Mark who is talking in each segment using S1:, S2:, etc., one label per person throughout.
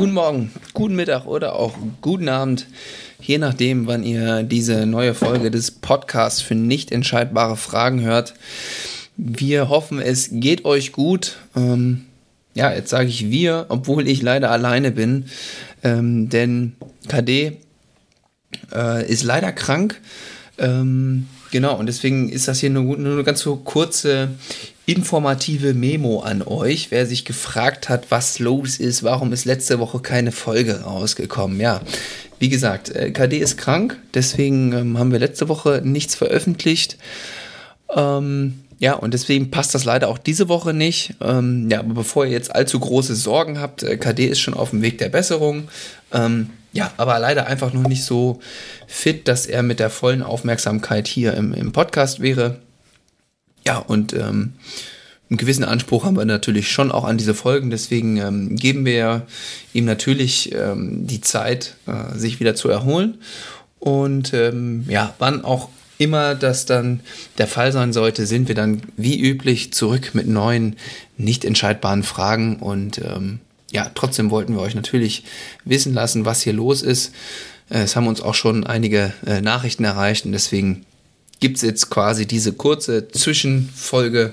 S1: guten Morgen, guten Mittag oder auch guten Abend, je nachdem, wann ihr diese neue Folge des Podcasts für nicht entscheidbare Fragen hört. Wir hoffen, es geht euch gut. Ähm, ja, jetzt sage ich wir, obwohl ich leider alleine bin, ähm, denn KD äh, ist leider krank. Ähm, genau, und deswegen ist das hier nur, nur eine ganz so kurze informative Memo an euch, wer sich gefragt hat, was los ist, warum ist letzte Woche keine Folge rausgekommen. Ja, wie gesagt, äh, KD ist krank, deswegen ähm, haben wir letzte Woche nichts veröffentlicht. Ähm, ja, und deswegen passt das leider auch diese Woche nicht. Ähm, ja, aber bevor ihr jetzt allzu große Sorgen habt, äh, KD ist schon auf dem Weg der Besserung. Ähm, ja, aber leider einfach noch nicht so fit, dass er mit der vollen Aufmerksamkeit hier im, im Podcast wäre. Ja, und ähm, einen gewissen Anspruch haben wir natürlich schon auch an diese Folgen. Deswegen ähm, geben wir ihm natürlich ähm, die Zeit, äh, sich wieder zu erholen. Und ähm, ja, wann auch immer das dann der Fall sein sollte, sind wir dann wie üblich zurück mit neuen, nicht entscheidbaren Fragen. Und ähm, ja, trotzdem wollten wir euch natürlich wissen lassen, was hier los ist. Äh, es haben uns auch schon einige äh, Nachrichten erreicht und deswegen gibt es jetzt quasi diese kurze Zwischenfolge.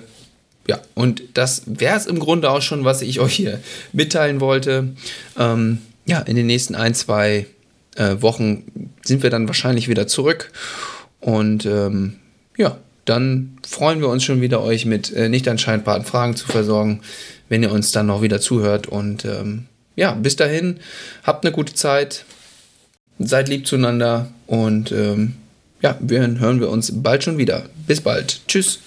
S1: Ja, und das wäre es im Grunde auch schon, was ich euch hier mitteilen wollte. Ähm, ja, in den nächsten ein, zwei äh, Wochen sind wir dann wahrscheinlich wieder zurück und ähm, ja, dann freuen wir uns schon wieder, euch mit äh, nicht anscheinbaren Fragen zu versorgen, wenn ihr uns dann noch wieder zuhört. Und ähm, ja, bis dahin, habt eine gute Zeit, seid lieb zueinander und ähm, ja, wir hören wir uns bald schon wieder. Bis bald. Tschüss.